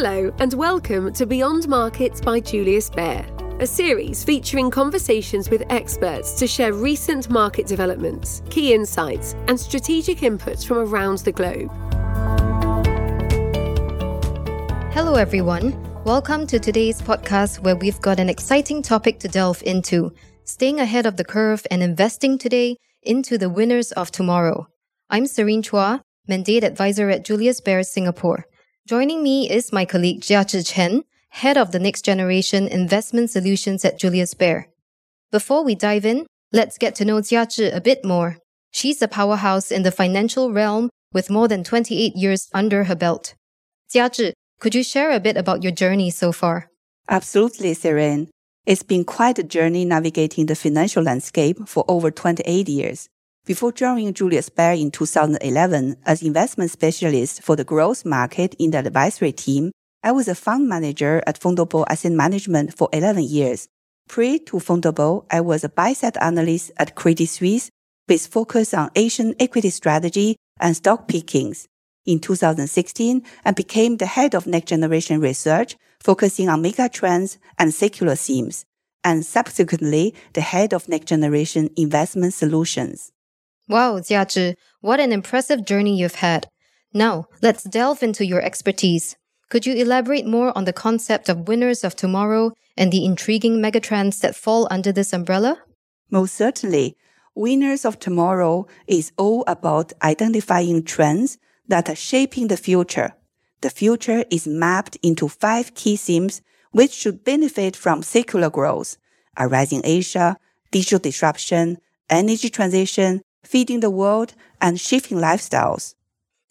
Hello, and welcome to Beyond Markets by Julius Baer, a series featuring conversations with experts to share recent market developments, key insights, and strategic inputs from around the globe. Hello, everyone. Welcome to today's podcast where we've got an exciting topic to delve into staying ahead of the curve and investing today into the winners of tomorrow. I'm Serene Chua, Mandate Advisor at Julius Baer Singapore. Joining me is my colleague Jiazhi Chen, Head of the Next Generation Investment Solutions at Julius Baer. Before we dive in, let's get to know Jiazhi a bit more. She's a powerhouse in the financial realm with more than 28 years under her belt. Jiazhi, could you share a bit about your journey so far? Absolutely, Serene. It's been quite a journey navigating the financial landscape for over 28 years. Before joining Julius Baer in 2011 as investment specialist for the growth market in the advisory team, I was a fund manager at Vontobel Asset Management for 11 years. Pre to Vontobel, I was a buy-side analyst at Credit Suisse with focus on Asian equity strategy and stock pickings. In 2016, I became the head of next generation research, focusing on mega trends and secular themes, and subsequently the head of next generation investment solutions. Wow, Jiazhi, what an impressive journey you've had. Now, let's delve into your expertise. Could you elaborate more on the concept of winners of tomorrow and the intriguing megatrends that fall under this umbrella? Most certainly. Winners of tomorrow is all about identifying trends that are shaping the future. The future is mapped into five key themes which should benefit from secular growth, a rising Asia, digital disruption, energy transition, feeding the world, and shifting lifestyles.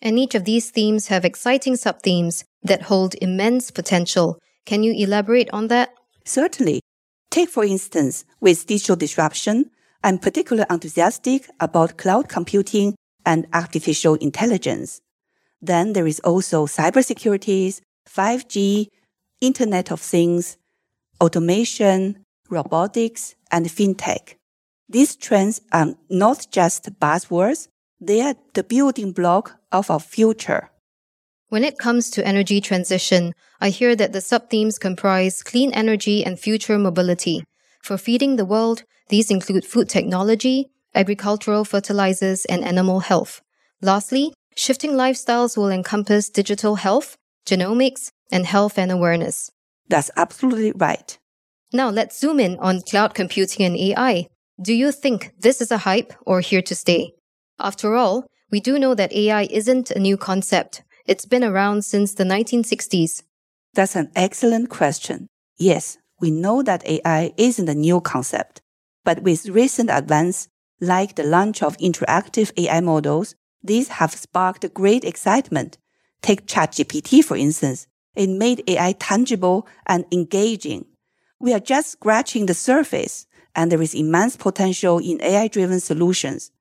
And each of these themes have exciting sub-themes that hold immense potential. Can you elaborate on that? Certainly. Take, for instance, with digital disruption, I'm particularly enthusiastic about cloud computing and artificial intelligence. Then there is also cybersecurity, 5G, Internet of Things, automation, robotics, and fintech. These trends are not just buzzwords, they are the building block of our future. When it comes to energy transition, I hear that the sub-themes comprise clean energy and future mobility. For feeding the world, these include food technology, agricultural fertilizers, and animal health. Lastly, shifting lifestyles will encompass digital health, genomics, and health and awareness. That's absolutely right. Now let's zoom in on cloud computing and AI. Do you think this is a hype or here to stay? After all, we do know that AI isn't a new concept. It's been around since the 1960s. That's an excellent question. Yes, we know that AI isn't a new concept. But with recent advances, like the launch of interactive AI models, these have sparked great excitement. Take ChatGPT, for instance. It made AI tangible and engaging. We are just scratching the surface and there is immense potential in AI-driven solutions.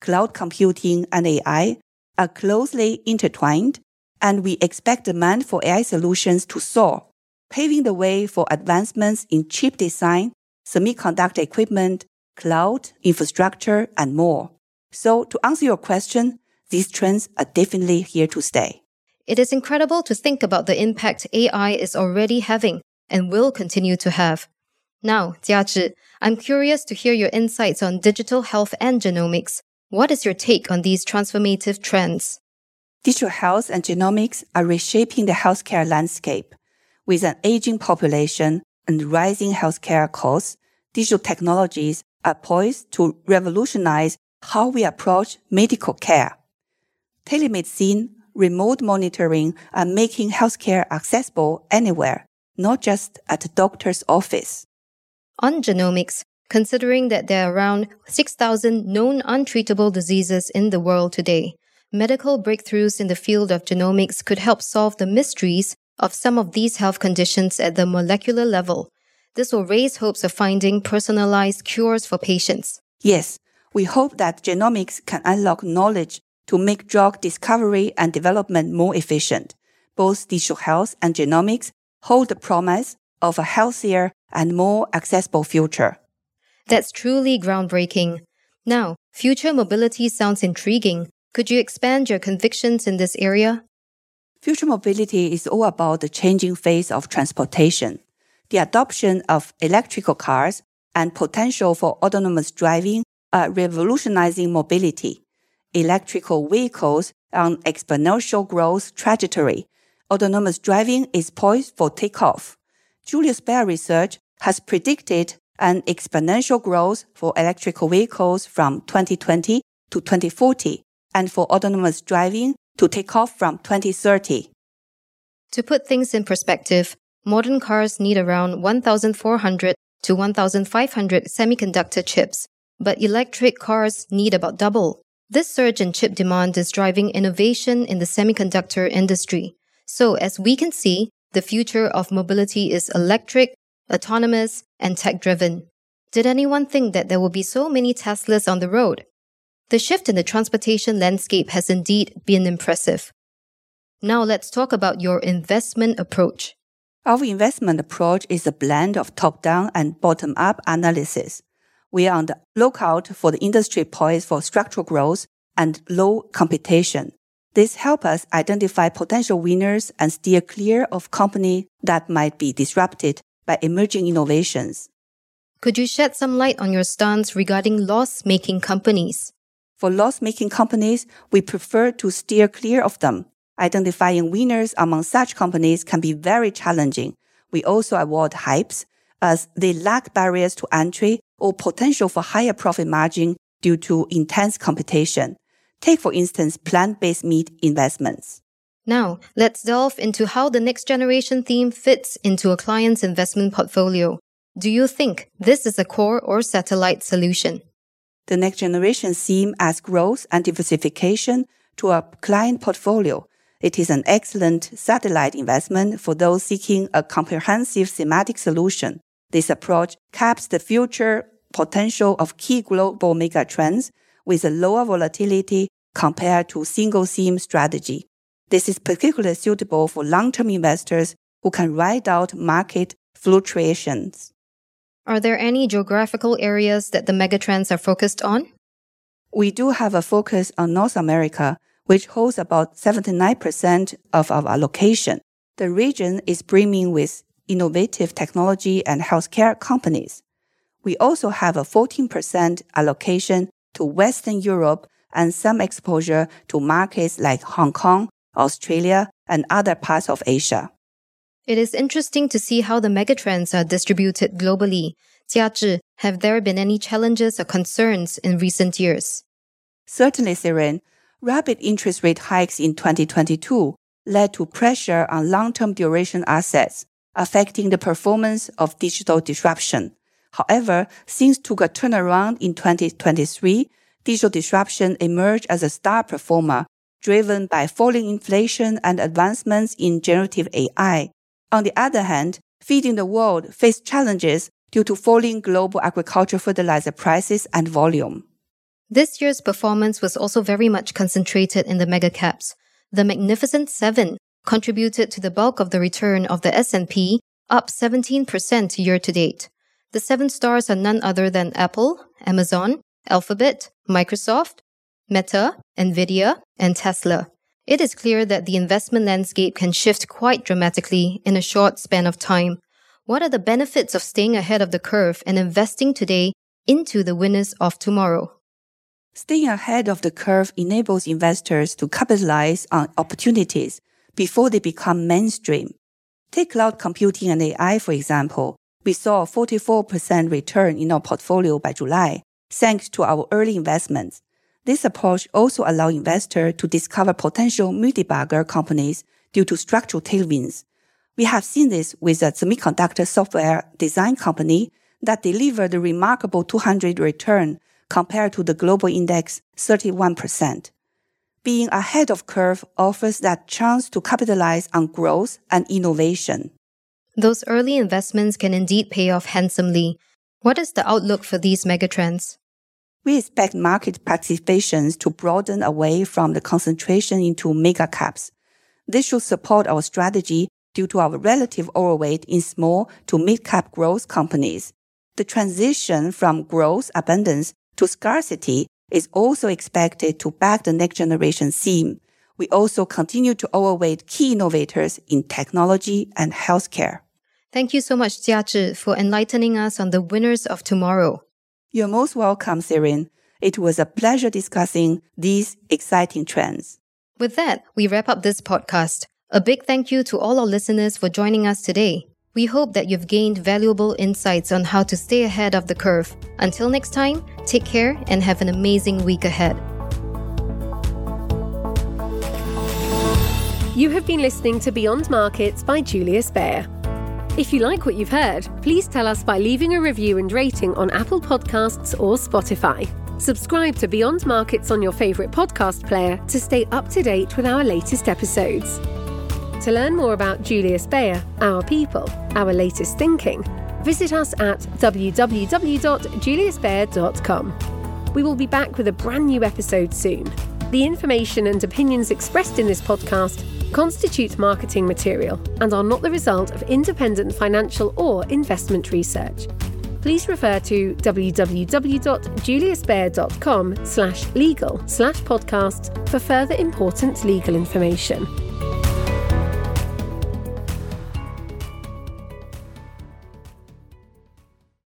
Cloud computing and AI are closely intertwined, and we expect demand for AI solutions to soar, paving the way for advancements in chip design, semiconductor equipment, cloud, infrastructure, and more. So to answer your question, these trends are definitely here to stay. It is incredible to think about the impact AI is already having and will continue to have. Now, Jiazhi, I'm curious to hear your insights on digital health and genomics. What is your take on these transformative trends? Digital health and genomics are reshaping the healthcare landscape. With an aging population and rising healthcare costs, digital technologies are poised to revolutionize how we approach medical care. Telemedicine, remote monitoring are making healthcare accessible anywhere, not just at a doctor's office on genomics, considering that there are around 6,000 known untreatable diseases in the world today. Medical breakthroughs in the field of genomics could help solve the mysteries of some of these health conditions at the molecular level. This will raise hopes of finding personalized cures for patients. Yes, we hope that genomics can unlock knowledge to make drug discovery and development more efficient. Both digital health and genomics hold the promise of a healthier and more accessible future. That's truly groundbreaking. Now, future mobility sounds intriguing. Could you expand your convictions in this area? Future mobility is all about the changing face of transportation. The adoption of electrical cars and potential for autonomous driving are revolutionizing mobility. Electrical vehicles are on exponential growth trajectory. Autonomous driving is poised for takeoff. Julius Baer Research has predicted an exponential growth for electrical vehicles from 2020 to 2040 and for autonomous driving to take off from 2030. To put things in perspective, modern cars need around 1,400 to 1,500 semiconductor chips, but electric cars need about double. This surge in chip demand is driving innovation in the semiconductor industry. So, as we can see, the future of mobility is electric, autonomous, and tech driven. Did anyone think that there will be so many Teslas on the road? The shift in the transportation landscape has indeed been impressive. Now let's talk about your investment approach. Our investment approach is a blend of top down and bottom up analysis. We are on the lookout for the industry poised for structural growth and low competition. This helps us identify potential winners and steer clear of companies that might be disrupted by emerging innovations. Could you shed some light on your stance regarding loss making companies? For loss making companies, we prefer to steer clear of them. Identifying winners among such companies can be very challenging. We also avoid hypes as they lack barriers to entry or potential for higher profit margin due to intense competition. Take, for instance, plant-based meat investments. Now, let's delve into how the next generation theme fits into a client's investment portfolio. Do you think this is a core or satellite solution? the next generation theme as growth and diversification to a client portfolio. It is an excellent satellite investment for those seeking a comprehensive thematic solution. This approach caps the future potential of key global megatrends with a lower volatility compared to single theme strategy. This is particularly suitable for long-term investors who can ride out market fluctuations. Are there any geographical areas that the megatrends are focused on? We do have a focus on North America, which holds about 79% of our allocation. The region is brimming with innovative technology and healthcare companies. We also have a 14% allocation to Western Europe and some exposure to markets like Hong Kong, Australia, and other parts of Asia. It is interesting to see how the megatrends are distributed globally. Jiazhi, have there been any challenges or concerns in recent years? Certainly, Serene. Rapid interest rate hikes in 2022 led to pressure on long-term duration assets, affecting the performance of digital disruption. However, things took a turnaround in 2023. Digital disruption emerged as a star performer, driven by falling inflation and advancements in generative AI. On the other hand, feeding the world faced challenges due to falling global agriculture fertilizer prices and volume. This year's performance was also very much concentrated in the mega caps. The Magnificent 7 contributed to the bulk of the return of the S&P, up 17% year to date. The seven stars are none other than Apple, Amazon, Alphabet, Microsoft, Meta, Nvidia, and Tesla. It is clear that the investment landscape can shift quite dramatically in a short span of time. What are the benefits of staying ahead of the curve and investing today into the winners of tomorrow? Staying ahead of the curve enables investors to capitalize on opportunities before they become mainstream. Take cloud computing and AI, for example. We saw a 44% return in our portfolio by July, thanks to our early investments. This approach also allows investors to discover potential multi-bagger companies due to structural tailwinds. We have seen this with a semiconductor software design company that delivered a remarkable 200 return compared to the global index 31%. Being ahead of curve offers that chance to capitalize on growth and innovation. Those early investments can indeed pay off handsomely. What is the outlook for these megatrends? We expect market participations to broaden away from the concentration into mega caps. This should support our strategy due to our relative overweight in small to mid cap growth companies. The transition from growth abundance to scarcity is also expected to back the next generation theme, we also continue to overweight key innovators in technology and healthcare. Thank you so much, Jiazhi, for enlightening us on the winners of tomorrow. You're most welcome, Serene. It was a pleasure discussing these exciting trends. With that, we wrap up this podcast. A big thank you to all our listeners for joining us today. We hope that you've gained valuable insights on how to stay ahead of the curve. Until next time, take care and have an amazing week ahead. You have been listening to Beyond Markets by Julius Baer. If you like what you've heard, please tell us by leaving a review and rating on Apple Podcasts or Spotify. Subscribe to Beyond Markets on your favourite podcast player to stay up to date with our latest episodes. To learn more about Julius Baer, our people, our latest thinking, visit us at www.juliusbaer.com. We will be back with a brand new episode soon. The information and opinions expressed in this podcast constitute marketing material and are not the result of independent financial or investment research. Please refer to www.juliusbaer.com slash legal slash podcast for further important legal information.